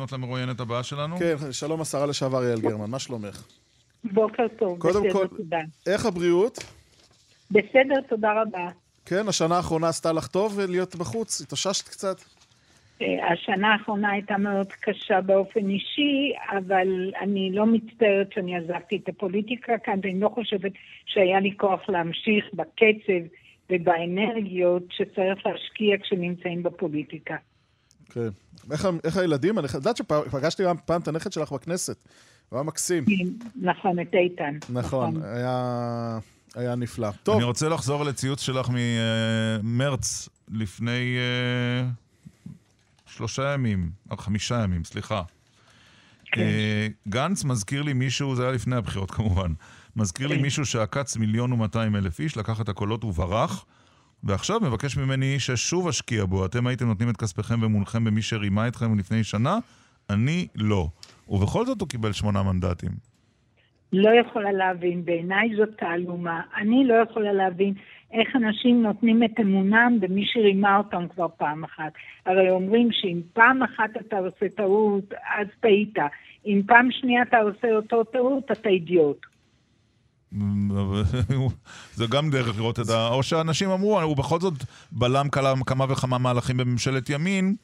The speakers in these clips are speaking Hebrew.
לפנות למרואיינת הבאה שלנו? כן, שלום השרה לשעבר יעל גרמן, מה שלומך? בוקר טוב, קודם בסדר, כל, תודה. איך הבריאות? בסדר, תודה רבה. כן, השנה האחרונה עשתה לך טוב להיות בחוץ? התאוששת קצת? אה, השנה האחרונה הייתה מאוד קשה באופן אישי, אבל אני לא מצטערת שאני עזבתי את הפוליטיקה כאן, ואני לא חושבת שהיה לי כוח להמשיך בקצב ובאנרגיות שצריך להשקיע כשנמצאים בפוליטיקה. כן. איך, איך הילדים? אני יודעת שפגשתי פעם את הנכד שלך בכנסת. הוא היה מקסים. נכון, את איתן. נכון, היה, היה נפלא. טוב, אני רוצה לחזור לציוץ שלך ממרץ, לפני אה, שלושה ימים, או חמישה ימים, סליחה. כן. אה, גנץ מזכיר לי מישהו, זה היה לפני הבחירות כמובן, מזכיר לי כן. מישהו שעקץ מיליון ומאתיים אלף איש, לקח את הקולות וברח, ועכשיו מבקש ממני ששוב אשקיע בו. אתם הייתם נותנים את כספיכם ומולכם במי שרימה אתכם לפני שנה, אני לא. ובכל זאת הוא קיבל שמונה מנדטים. לא יכולה להבין, בעיניי זאת תעלומה. אני לא יכולה להבין איך אנשים נותנים את אמונם במי שרימה אותם כבר פעם אחת. הרי אומרים שאם פעם אחת אתה עושה טעות, אז טעית. אם פעם שנייה אתה עושה אותו טעות, אתה אידיוט. זה גם דרך לראות את ה... או שאנשים אמרו, הוא בכל זאת בלם כמה, כמה וכמה מהלכים בממשלת ימין,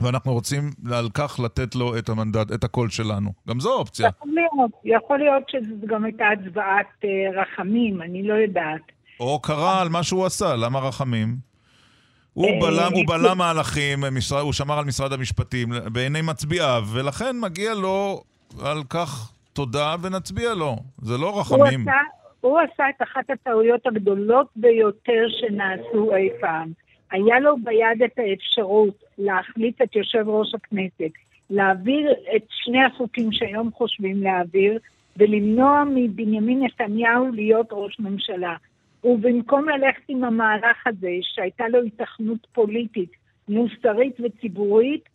ואנחנו רוצים על כך לתת לו את המנדט, את הקול שלנו. גם זו אופציה. יכול להיות, יכול להיות שזו גם הייתה הצבעת אה, רחמים, אני לא יודעת. או קרא על מה שהוא עשה, למה רחמים? הוא אה, בלם, הוא בלם מהלכים, הוא שמר על משרד המשפטים בעיני מצביעיו, ולכן מגיע לו על כך תודה ונצביע לו. זה לא הוא רחמים. עשה, הוא עשה את אחת הטעויות הגדולות ביותר שנעשו אי פעם. היה לו ביד את האפשרות להחליף את יושב ראש הכנסת, להעביר את שני החוקים שהיום חושבים להעביר, ולמנוע מבנימין נתניהו להיות ראש ממשלה. ובמקום ללכת עם המהלך הזה, שהייתה לו התכנות פוליטית, מוסרית וציבורית,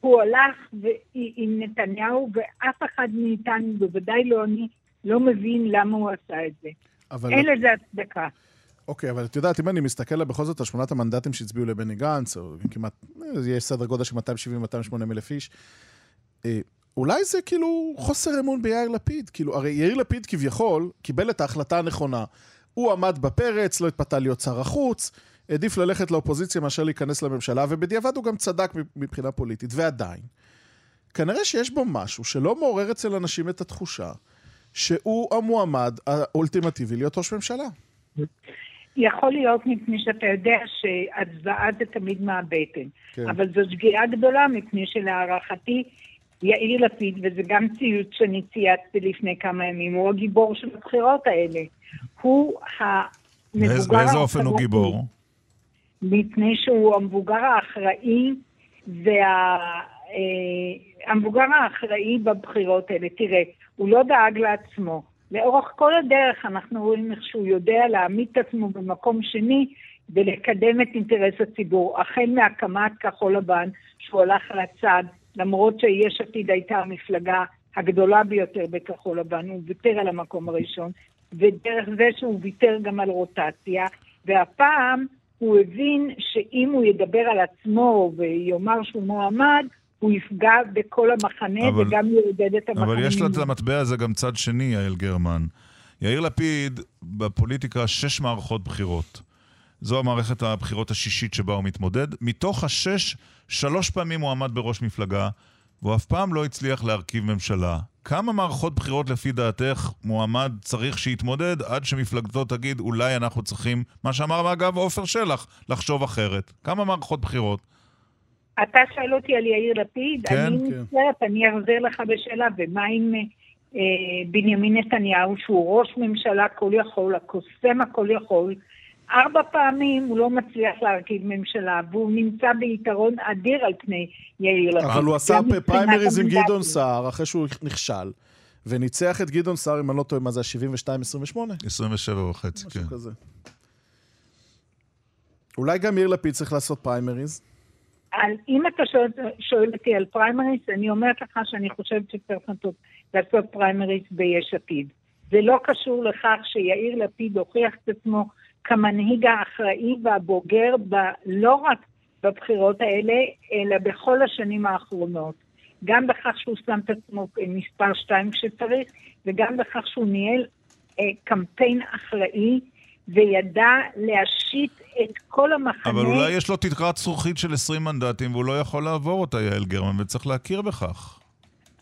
הוא הלך ו- עם נתניהו, ואף אחד מאיתנו, בוודאי לא אני, לא מבין למה הוא עשה את זה. אבל... אין לזה הצדקה. אוקיי, אבל את יודעת, אם אני מסתכל בכל זאת על שמונת המנדטים שהצביעו לבני גנץ, או כמעט, יהיה סדר גודל של 270-280 אלף איש, אה, אולי זה כאילו חוסר אמון ביאיר לפיד. כאילו, הרי יאיר לפיד כביכול קיבל את ההחלטה הנכונה. הוא עמד בפרץ, לא התפתה להיות שר החוץ, העדיף ללכת לאופוזיציה מאשר להיכנס לממשלה, ובדיעבד הוא גם צדק מבחינה פוליטית. ועדיין, כנראה שיש בו משהו שלא מעורר אצל אנשים את התחושה שהוא המועמד האולטימטיבי להיות ראש ממשלה. יכול להיות מפני שאתה יודע שהצבעה זה תמיד מהבטן. כן. אבל זו שגיאה גדולה מפני שלהערכתי יאיר לפיד, וזה גם ציוץ שאני צייצתי לפני כמה ימים, הוא הגיבור של הבחירות האלה. הוא המבוגר... באיזה אופן הוא. גיבור? מפני שהוא המבוגר האחראי וה... אה, המבוגר האחראי בבחירות האלה. תראה, הוא לא דאג לעצמו. לאורך כל הדרך אנחנו רואים איך שהוא יודע להעמיד את עצמו במקום שני ולקדם את אינטרס הציבור. החל מהקמת כחול לבן, שהוא הלך על הצד, למרות שיש עתיד הייתה המפלגה הגדולה ביותר בכחול לבן, הוא ויתר על המקום הראשון, ודרך זה שהוא ויתר גם על רוטציה, והפעם הוא הבין שאם הוא ידבר על עצמו ויאמר שהוא מועמד, הוא יפגע בכל המחנה אבל- וגם יעודד את המחנה. אבל יש למטבע הזה גם צד שני, יעל גרמן. יאיר לפיד, בפוליטיקה, שש מערכות בחירות. זו המערכת הבחירות השישית שבה הוא מתמודד. מתוך השש, שלוש פעמים הוא עמד בראש מפלגה, והוא אף פעם לא הצליח להרכיב ממשלה. כמה מערכות בחירות לפי דעתך מועמד צריך שיתמודד עד שמפלגתו תגיד אולי אנחנו צריכים, מה שאמר אגב עופר שלח, לחשוב אחרת? כמה מערכות בחירות? אתה שואל אותי על יאיר לפיד? כן, אני כן. מצטערת, אני אחזיר לך בשאלה, ומה עם אה, בנימין נתניהו, שהוא ראש ממשלה כל יכול, הקוסם הכל יכול, ארבע פעמים הוא לא מצליח להרכיב ממשלה, והוא נמצא ביתרון אדיר על פני יאיר לפיד. אבל הוא עשה פריימריז עם. גדעון סער, אחרי שהוא נכשל, וניצח את גדעון סער, אם אני לא טועה, מה זה, 72-28? 27 וחצי, משהו כן. כזה. אולי גם יאיר לפיד צריך לעשות פריימריז? אל, אם אתה שואל, שואל אותי על פריימריז, אני אומרת לך שאני חושבת שצריך לעשות, לעשות פריימריז ביש עתיד. זה לא קשור לכך שיאיר לפיד הוכיח את עצמו כמנהיג האחראי והבוגר, ב, לא רק בבחירות האלה, אלא בכל השנים האחרונות. גם בכך שהוא שם את עצמו מספר שתיים כשצריך, וגם בכך שהוא ניהל אה, קמפיין אחראי וידע להשית את כל המחנה. אבל אולי יש לו תקרת זכוכית של 20 מנדטים והוא לא יכול לעבור אותה, יעל גרמן, וצריך להכיר בכך.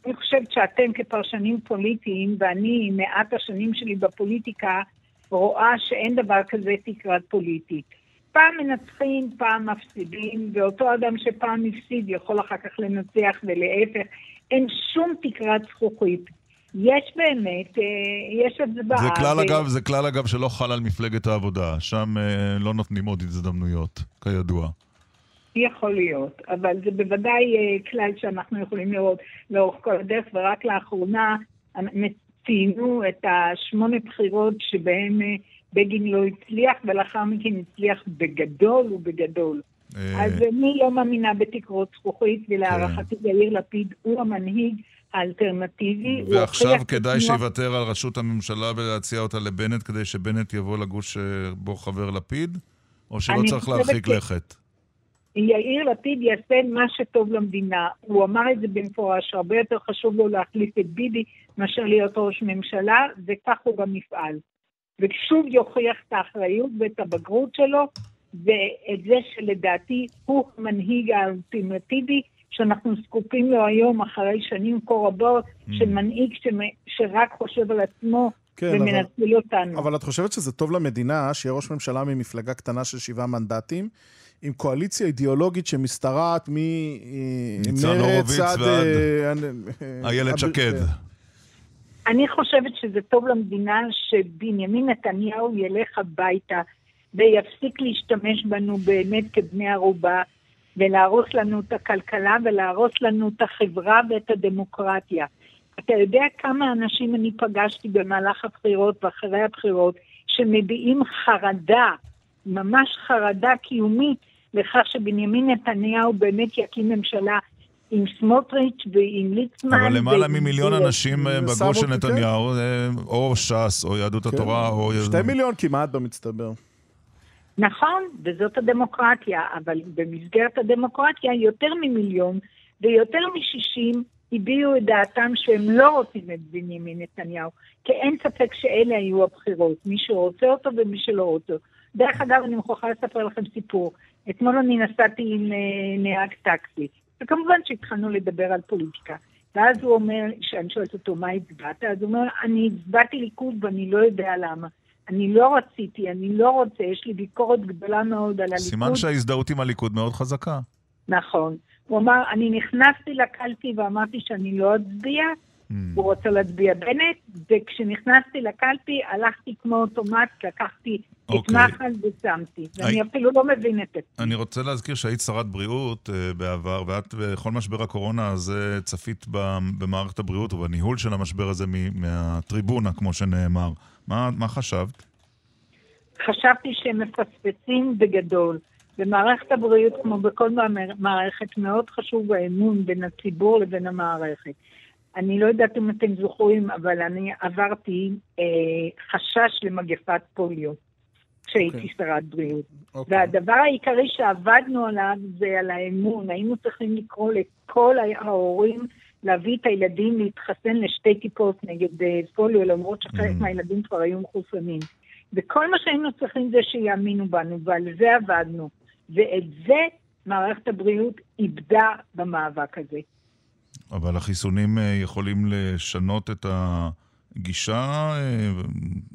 אני חושבת שאתם כפרשנים פוליטיים, ואני, מעט השנים שלי בפוליטיקה, רואה שאין דבר כזה תקרת פוליטית. פעם מנצחים, פעם מפסידים, ואותו אדם שפעם הפסיד יכול אחר כך לנצח ולהפך. אין שום תקרת זכוכית. יש באמת, אה, יש הצבעה. זה כלל, ו... אגב, זה כלל אגב שלא חל על מפלגת העבודה, שם אה, לא נותנים עוד הזדמנויות, כידוע. יכול להיות, אבל זה בוודאי אה, כלל שאנחנו יכולים לראות לאורך כל הדרך, ורק לאחרונה ציינו את השמונה בחירות שבהן אה, בגין לא הצליח, ולאחר מכן הצליח בגדול ובגדול. אה, אז אני לא מאמינה בתקרות זכוכית, ולהערכתי כן. יאיר לפיד הוא המנהיג האלטרנטיבי. ועכשיו כדאי שיוותר על ראשות הממשלה ולהציע אותה לבנט, כדי שבנט יבוא לגוש בו חבר לפיד? או שלא צריך להרחיק לכת? יאיר לפיד יעשה מה שטוב למדינה. הוא אמר את זה במפורש, הרבה יותר חשוב לו להחליף את ביבי מאשר להיות ראש ממשלה, וכך הוא גם יפעל. ושוב יוכיח את האחריות ואת הבגרות שלו, ואת זה שלדעתי הוא המנהיג האולטימטיבי שאנחנו זקוקים לו היום, אחרי שנים כה רבות, mm. של מנהיג שרק חושב על עצמו כן, ומנצל אבל, אותנו. אבל את חושבת שזה טוב למדינה שיהיה ראש ממשלה ממפלגה קטנה של שבעה מנדטים? עם קואליציה אידיאולוגית שמשתרעת ממרץ עד... אה, איילת שקד. אני חושבת שזה טוב למדינה שבנימין נתניהו ילך הביתה ויפסיק להשתמש בנו באמת כבני ערובה ולהרוס לנו את הכלכלה ולהרוס לנו את החברה ואת הדמוקרטיה. אתה יודע כמה אנשים אני פגשתי במהלך הבחירות ואחרי הבחירות שמביעים חרדה ממש חרדה קיומית לכך שבנימין נתניהו באמת יקים ממשלה עם סמוטריץ' ועם ליצמן. אבל למעלה ממיליון אנשים אה, בגוש של נתניהו, אה, או ש"ס, או יהדות כן. התורה, או... שתי מיליון כמעט במצטבר. נכון, וזאת הדמוקרטיה, אבל במסגרת הדמוקרטיה יותר ממיליון ויותר משישים הביעו את דעתם שהם לא רוצים את בנימין נתניהו, כי אין ספק שאלה היו הבחירות, מי שרוצה אותו ומי שלא רוצה. דרך אגב, אני מוכרחה לספר לכם סיפור. אתמול אני נסעתי עם אה, נהג טקסי, וכמובן שהתחלנו לדבר על פוליטיקה. ואז הוא אומר, כשאני שואלת אותו, מה הצבעת? אז הוא אומר, אני הצבעתי ליכוד ואני לא יודע למה. אני לא רציתי, אני לא רוצה, יש לי ביקורת גדולה מאוד על הליכוד. סימן שההזדהות עם הליכוד מאוד חזקה. נכון. הוא אמר, אני נכנסתי לקלפי ואמרתי שאני לא אצביע, mm. הוא רוצה להצביע בנט, וכשנכנסתי לקלפי הלכתי כמו אוטומט, לקחתי את אוקיי. מחל ושמתי, ואני אפילו לא מבין את זה. אני רוצה להזכיר שהיית שרת בריאות uh, בעבר, ואת בכל משבר הקורונה הזה צפית במערכת הבריאות ובניהול של המשבר הזה מהטריבונה, כמו שנאמר. מה, מה חשבת? חשבתי שהם מפספסים בגדול. במערכת הבריאות, כמו בכל מערכת, מאוד חשוב האמון בין הציבור לבין המערכת. אני לא יודעת אם אתם זוכרים, אבל אני עברתי אה, חשש למגפת פוליו כשהייתי okay. אוקיי. שרת בריאות. Okay. אוקיי. והדבר העיקרי שעבדנו עליו זה על האמון. היינו צריכים לקרוא לכל ההורים להביא את הילדים להתחסן לשתי טיפות נגד אה, פוליו, למרות שחלק mm. מהילדים כבר היו מחוסנים. וכל מה שהיינו צריכים זה שיאמינו בנו, ועל זה עבדנו. ואת זה מערכת הבריאות איבדה במאבק הזה. אבל החיסונים אה, יכולים לשנות את הגישה, אה,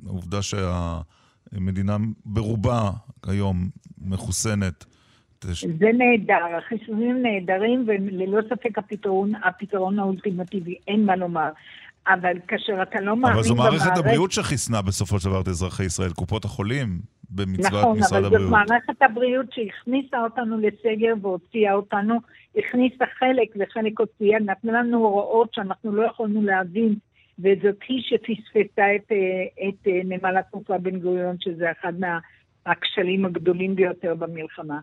העובדה שהמדינה ברובה כיום מחוסנת. זה נהדר, החיסונים נהדרים וללא ספק הפתרון, הפתרון האולטימטיבי, אין מה לומר. אבל כאשר אתה לא מאמין במערכת... אבל זו מערכת הבריאות שחיסנה בסופו של דבר את אזרחי ישראל, קופות החולים, במצוות נכון, משרד הבריאות. נכון, אבל זאת מערכת הבריאות שהכניסה אותנו לסגר והוציאה אותנו, הכניסה חלק וחלק הוציאה, נתנה לנו הוראות שאנחנו לא יכולנו להבין, וזאת היא שפספסה את, אה, את אה, נמל התעופה בן גוריון, שזה אחד מהכשלים הגדולים ביותר במלחמה.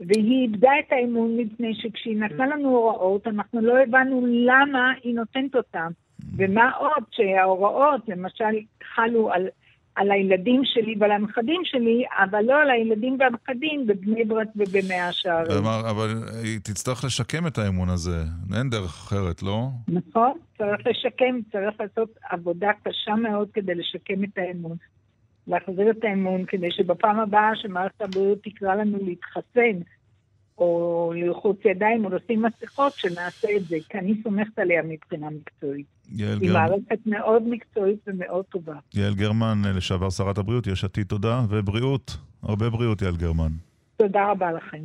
והיא איבדה את האמון מפני שכשהיא נתנה לנו הוראות, אנחנו לא הבנו למה היא נותנת אותן. ומה עוד שההוראות, למשל, חלו על על הילדים שלי ועל הנכדים שלי, אבל לא על הילדים והנכדים בבני ברק ובמאה שערים. אמר, אבל היא תצטרך לשקם את האמון הזה, אין דרך אחרת, לא? נכון, צריך לשקם, צריך לעשות עבודה קשה מאוד כדי לשקם את האמון. להחזיר את האמון כדי שבפעם הבאה שמערכת הבריאות תקרא לנו להתחסן, או לרחוץ ידיים או לשים מסכות, שנעשה את זה, כי אני סומכת עליה מבחינה מקצועית. יעל היא גרמן, מערכת מאוד מקצועית ומאוד טובה. יעל גרמן, לשעבר שרת הבריאות, יש עתיד תודה, ובריאות, הרבה בריאות, יעל גרמן. תודה רבה לכם.